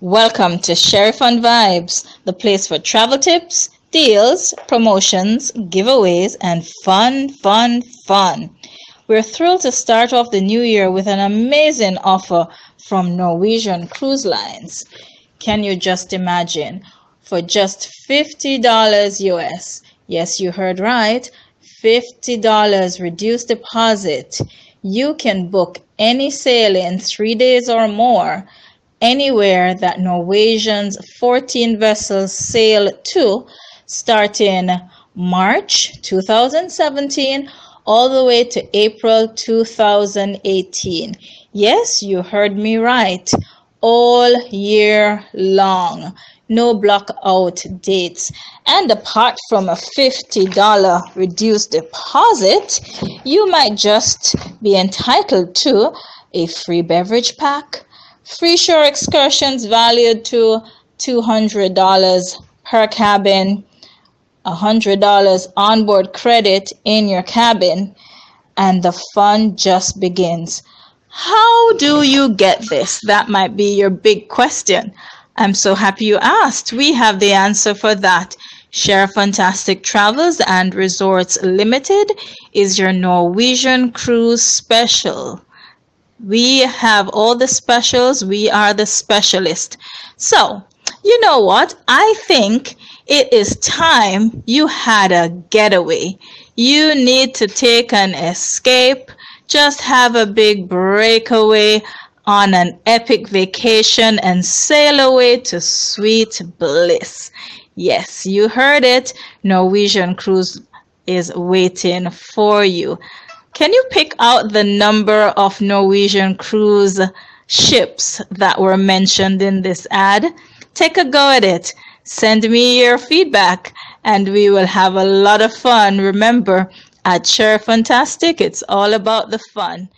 Welcome to Sherry Fun Vibes, the place for travel tips, deals, promotions, giveaways, and fun, fun, fun. We're thrilled to start off the new year with an amazing offer from Norwegian Cruise Lines. Can you just imagine? For just $50 US, yes, you heard right, $50 reduced deposit, you can book any sail in three days or more anywhere that Norwegian's 14 vessels sail to starting March 2017 all the way to April 2018. Yes, you heard me right. All year long. No block out dates. And apart from a $50 reduced deposit, you might just be entitled to a free beverage pack, Free shore excursions valued to $200 per cabin, $100 onboard credit in your cabin, and the fun just begins. How do you get this? That might be your big question. I'm so happy you asked. We have the answer for that. Share Fantastic Travels and Resorts Limited is your Norwegian cruise special. We have all the specials. We are the specialist. So, you know what? I think it is time you had a getaway. You need to take an escape. Just have a big breakaway on an epic vacation and sail away to sweet bliss. Yes, you heard it. Norwegian Cruise is waiting for you. Can you pick out the number of Norwegian cruise ships that were mentioned in this ad? Take a go at it. Send me your feedback and we will have a lot of fun. Remember, at Share Fantastic, it's all about the fun.